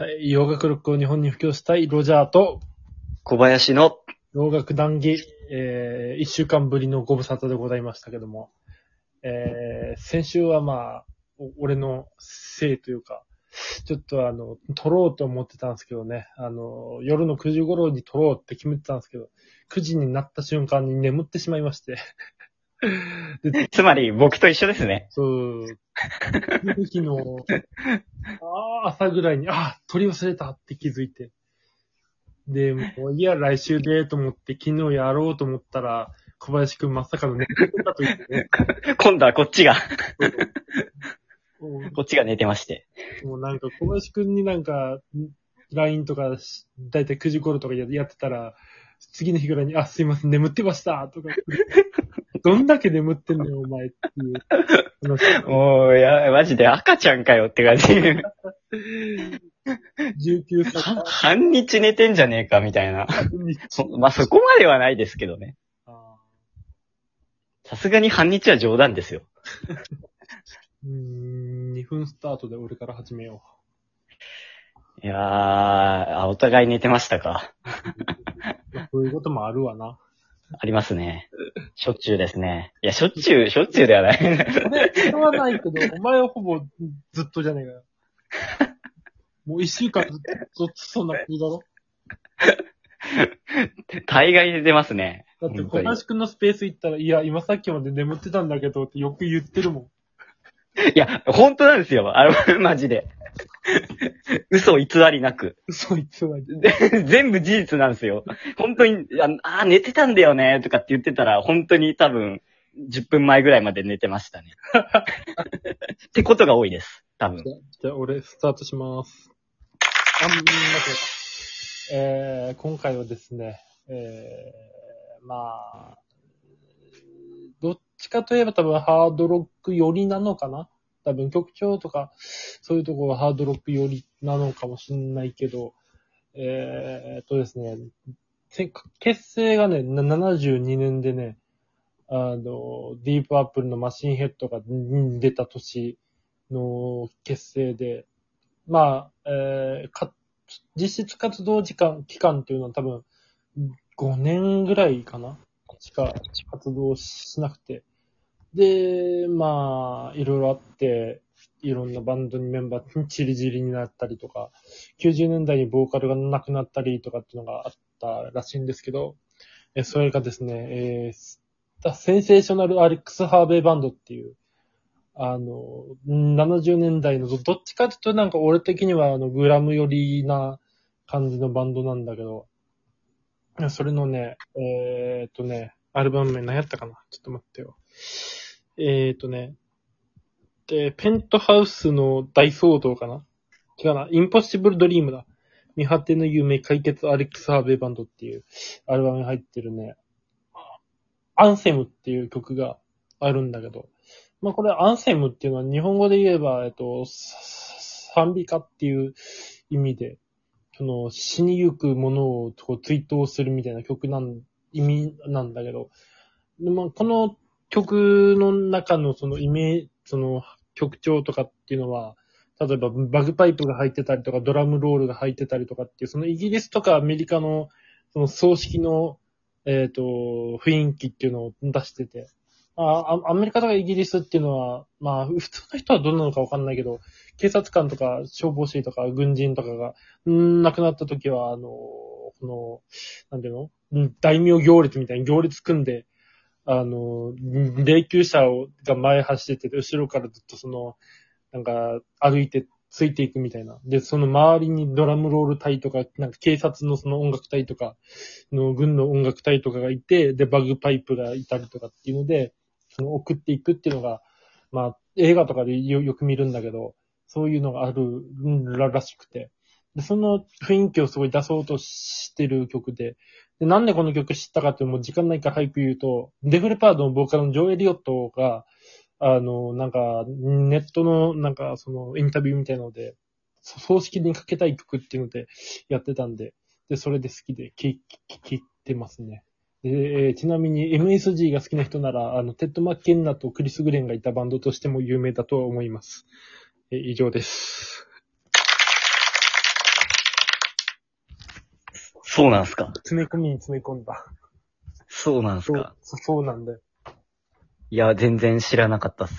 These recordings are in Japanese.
はい、洋楽ロックを日本に布教したいロジャーと、小林の、洋楽談義、えー、一週間ぶりのご無沙汰でございましたけども、えー、先週はまあ、お俺のせいというか、ちょっとあの、撮ろうと思ってたんですけどね、あの、夜の9時頃に撮ろうって決めてたんですけど、9時になった瞬間に眠ってしまいまして。で、つまり僕と一緒ですね。そう、次の日の、あー朝ぐらいに、あー、取り忘れたって気づいて。で、もういや、来週でと思って、昨日やろうと思ったら、小林くんまさかの寝てたと言ってね。今度はこっちが、こっちが寝てまして。もうなんか小林くんになんか、LINE とかし、だいたい9時頃とかややってたら、次の日ぐらいに、あ、すいません、眠ってましたとか。どんだけ眠ってんのよ、お前っていう話。もう、いや、マジで赤ちゃんかよって感じ。19歳は半日寝てんじゃねえか、みたいな。に。そまあ、そこまではないですけどね。あさすがに半日は冗談ですよ。ーうーん、2分スタートで俺から始めよいやー、あ、お互い寝てましたか。う。そういうこともあるわな。ありますね。しょっちゅうですね。いや、しょっちゅう、しょっちゅうではない。俺、それはないけど、お前はほぼずっとじゃねえかよ。もう一週間ずっとそんな感じだろ大概寝てますね。だって小林くんのスペース行ったら、いや、今さっきまで眠ってたんだけどってよく言ってるもん。いや、本当なんですよ。あの、マジで。嘘偽りなく。嘘偽り。で全部事実なんですよ。本当に、ああー、寝てたんだよね、とかって言ってたら、本当に多分、10分前ぐらいまで寝てましたね。ってことが多いです。多分。じゃあ、俺、スタートします。あ、ん。えー、今回はですね、えー、まあ、どっちかといえば多分ハードロック寄りなのかな多分曲調とか、そういうところはハードロック寄りなのかもしんないけど、えーっとですね、結成がね、72年でね、あの、ディープアップルのマシンヘッドが出た年の結成で、まあ、えーか、実質活動時間、期間っていうのは多分5年ぐらいかなしか活動しなくて。で、まあ、いろいろあって、いろんなバンドにメンバーに ちりぢりになったりとか、90年代にボーカルがなくなったりとかっていうのがあったらしいんですけど、えそれがですね、えー、 Sensational Alex Harvey Band っていう、あの、70年代のどどっちかというとなんか俺的にはあのグラム寄りな感じのバンドなんだけど、それのね、えーっとね、アルバム名何やったかな？ちょっと待ってよ。えーとね、で、ペントハウスの大騒動かな？違うな、インポッシブルドリームだ。見果ての夢解決アレックス・ハーベイバンドっていうアルバムに入ってるね、アンセムっていう曲があるんだけど、まあこれアンセムっていうのは日本語で言えば、えっと、賛美歌っていう意味で、その死にゆくものをこう追悼するみたいな曲なん、意味なんだけど、でまあこの曲の中のそのイメージ、その曲調とかっていうのは、例えばバグパイプが入ってたりとか、ドラムロールが入ってたりとかっていう、そのイギリスとかアメリカのその葬式の、えっ、と、雰囲気っていうのを出してて、ああアメリカとかイギリスっていうのは、まあ、普通の人はどうなのかわかんないけど、警察官とか消防士とか軍人とかが、うん亡くなった時は、あの、この、なんていうの？大名行列みたいに行列組んで、あの、霊柩車をが前走ってて、後ろからずっとその、なんか、歩いてついていくみたいな。で、その周りにドラムロール隊とか、なんか警察のその音楽隊とか、の軍の音楽隊とかがいて、で、バグパイプがいたりとかっていうので、その送っていくっていうのが、まあ、映画とかでよよく見るんだけど、そういうのがあるららしくて。で、その雰囲気をすごい出そうとしてる曲で、で、なんでこの曲知ったかっていう時間ないから早く言うと、デフレパードのボーカルのジョー・エリオットが、あの、なんか、ネットの、なんか、その、インタビューみたいなので、葬式にかけたい曲っていうのでやってたんで、で、それで好きで聴いてますね。で、ちなみに MSG が好きな人なら、あの、テッド・マッケンナとクリス・グレンがいたバンドとしても有名だとは思います。え以上です。そうなんすか。詰め込みに詰め込んだ。そうなんすそうか。、そそうなんだよ。いや、全然知らなかったっす。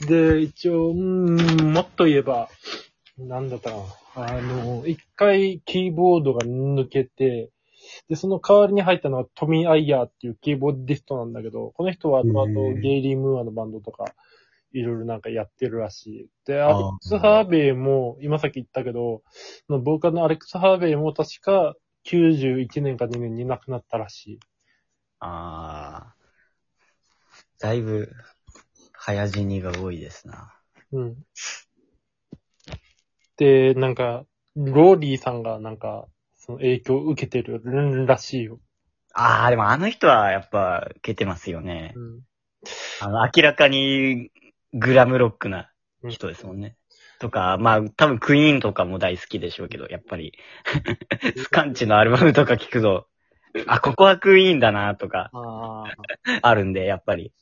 で、一応、うーん、もっと言えば、なんだったかな。あの、一回キーボードが抜けて、で、その代わりに入ったのはトミー・アイヤーっていうキーボーディストなんだけど、この人はあとあとえーゲイリー・ムーアのバンドとか、いろいろなんかやってるらしい。で、アレックス・ハーベイも、今さっき言ったけど、ボーカルのアレックス・ハーベイも確か91年か2年に亡くなったらしい。あー。だいぶ、早死にが多いですな。うん。で、なんか、ローリーさんがなんか、その影響を受けてるらしいよ。あー、でもあの人はやっぱ、受けてますよね。うん。あの、明らかに、グラムロックな人ですもんね。とか、まあ、多分クイーンとかも大好きでしょうけど、やっぱり、スカンチのアルバムとか聞くと、あ、ここはクイーンだな、とか、ああ。あるんで、やっぱり。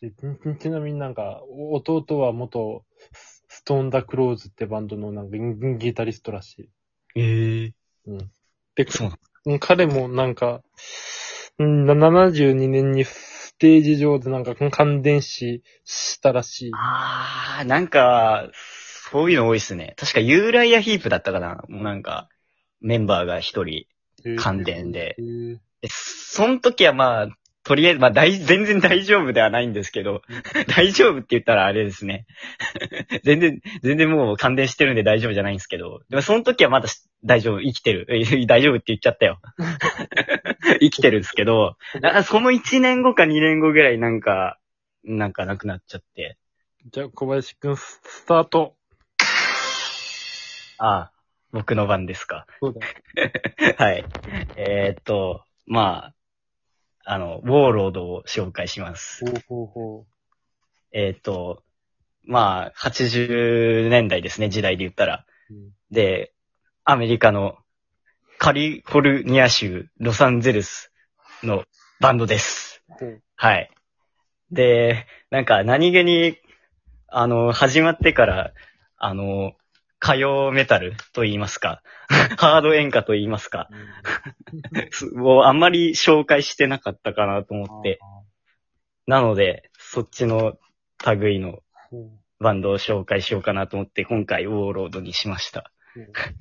でちちなみになんか、お弟は元、ストーンダクローズってバンドのなんかギギタリストらしい。ええうん。で、そう彼もなんか、うん、72年にステージ上でなんか感電死したらしい。あー、なんか、そういうの多いっすね。確かユーライアヒープだったかなもうなんか、メンバーが一人、感電でへーえその時はまあ、とりあえず、まあ大、全然大丈夫ではないんですけど、大丈夫って言ったらあれですね。全然、全然もう感電してるんで大丈夫じゃないんですけど、でもその時はまだし大丈夫、生きてる。え 大丈夫って言っちゃったよ。生きてるんですけど、あその1年後か2年後ぐらいなんか、なんかなくなっちゃって。じゃあ、小林くん、ススタート。ああ、僕の番ですか。そうだよ。はい。えーっと、まあ、あの、ウォーロードを紹介します。ほうほうほえーっと、まあ、80年代ですね、時代で言ったら。う。うんで、アメリカのカリフォルニア州ロサンゼルスのバンドです。はい。で、なんか何気に、あの、始まってから、あの、歌謡メタルと言いますか、ハード演歌と言いますか、をあんまり紹介してなかったかなと思って、なので、そっちの類のバンドを紹介しようかなと思って、今回ウォーロードにしました。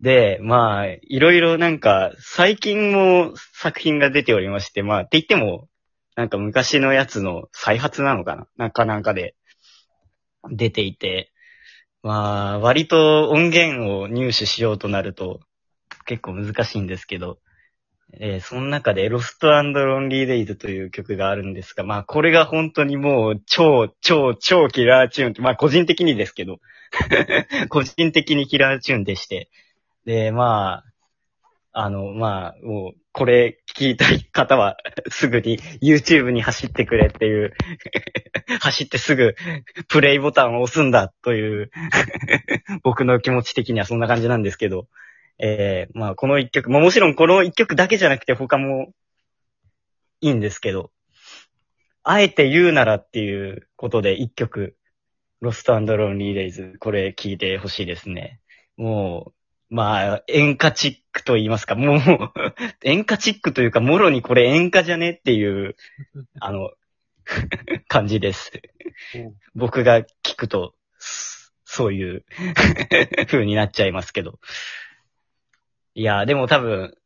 で、まあ、いろいろなんか、最近も作品が出ておりまして、まあ、って言っても、なんか昔のやつの再発なのかな。なんかなんかで出ていて、まあ、割と音源を入手しようとなると結構難しいんですけど、えーその中でロストロンリーデイズという曲があるんですが、まあこれが本当にもう超超超キラーチューンって、まあ個人的にですけど、個人的にキラーチューンでして、で、まあ、あの、まあ、もう、これ聞きたい方は、すぐに YouTube に走ってくれっていう、走ってすぐプレイボタンを押すんだという、僕の気持ち的にはそんな感じなんですけど、えー、まあ、この一曲、まあもちろんこの一曲だけじゃなくて他もいいんですけど、あえて言うならっていうことで一曲、ロストロンリーデイズ、これ聞いてほしいですね。もう、まあ、演歌チックと言いますか、もう、演歌チックというか、もろにこれ演歌じゃねっていう、あの、感じです。僕が聞くと、そそういう風になっちゃいますけど。いや、でも多分、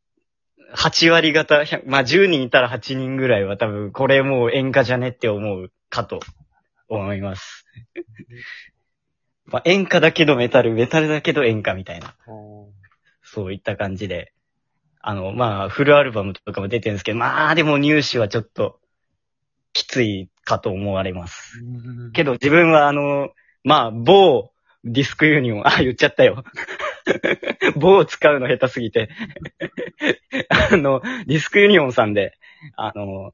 8割方、100まあ10人いたら8人ぐらいは多分、これもう演歌じゃねって思うかと思います。まあ演歌だけどメタル、メタルだけど演歌みたいな。ほそういった感じで。あの、まあ、フルアルバムとかも出てるんですけど、まあ、でも入手はちょっと、きついかと思われます。う。けど自分はあの、まあ、某ディスクユニオン、あ、言っちゃったよ。某使うの下手すぎて。あの、ディスクユニオンさんで、あの、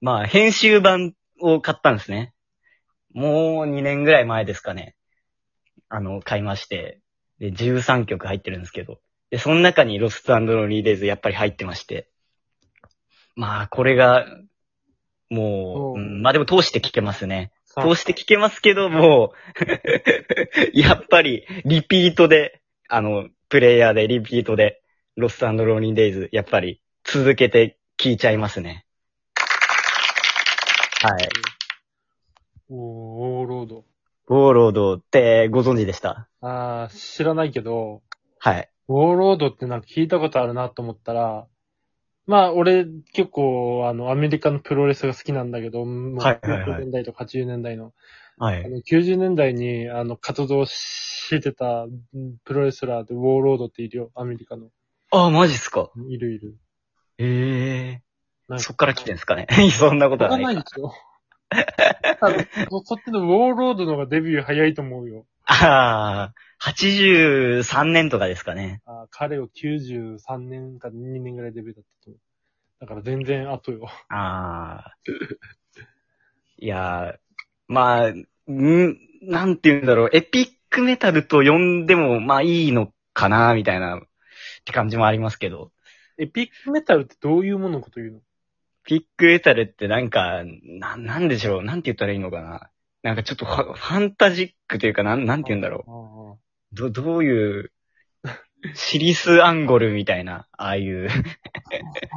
まあ、編集版を買ったんですね。もう2年ぐらい前ですかね。あの、買いまして。で、13曲入ってるんですけど。で、その中にロストロリーデイズやっぱり入ってまして。まあ、これが、もう、うんうんまあでも通して聞けますね。さ通して聞けますけども、やっぱりリピートで、あの、プレイヤーでリピートで、ロストローニンデイズ、やっぱり続けて聞いちゃいますね。はい。おーロード。ウォーロードってご存知でした？あー、知らないけど、はい。ウォーロードってなんか聞いたことあるなと思ったら、まあ、俺、結構、あの、アメリカのプロレスが好きなんだけど、もうはいはいはい90年代とか80年代の。はい。あの、90年代に、あの、活動してたうんプロレスラーでウォーロードっているよ、アメリカの。あ、マジっすか？いるいる。ええなんかそっから来てんすかね？そんなことわかはないか。んないでしょ。多分そそっちのウォーロードの方がデビュー早いと思うよ。ああ、83年とかですかね。あー彼を93年か2年ぐらいデビューだったと思う。だから全然後よ。ああ。いやー、まあ、んなんて言うんだろう、エピックメタルと呼んでも、まあいいのかな、みたいな、って感じもありますけど。エピックメタルってどういうもののこと言うの？ピックメタルってなんか、な、なんでしょう、なんて言ったらいいのかな？なんかちょっとファファンタジックというか、なん、なんて言うんだろう？う。ど、どういう、シリスアンゴルみたいな、ああいう。フ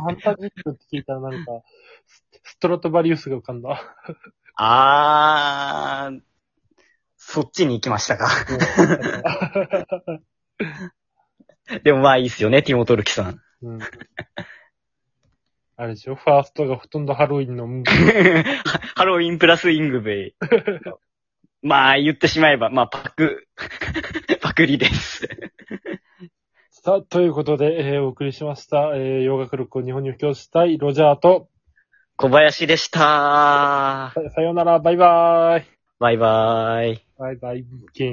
ァンタジックって聞いたらなんか、スストラトバリウスが浮かんだ。あー、そっちに行きましたか。でもまあいいっすよね、ティモトルキさん。うん。あれでしょ？ファーストがほとんどハロウィンの、ハロウィンプラスイングベイ。まあ言ってしまえば、まあパク、パクリです。さあ、ということで、えーお送りしました、えー洋楽録を日本に布教したいロジャーと、小林でした。ささようなら、バイバーイ。バイバイ。バイバイ、キン。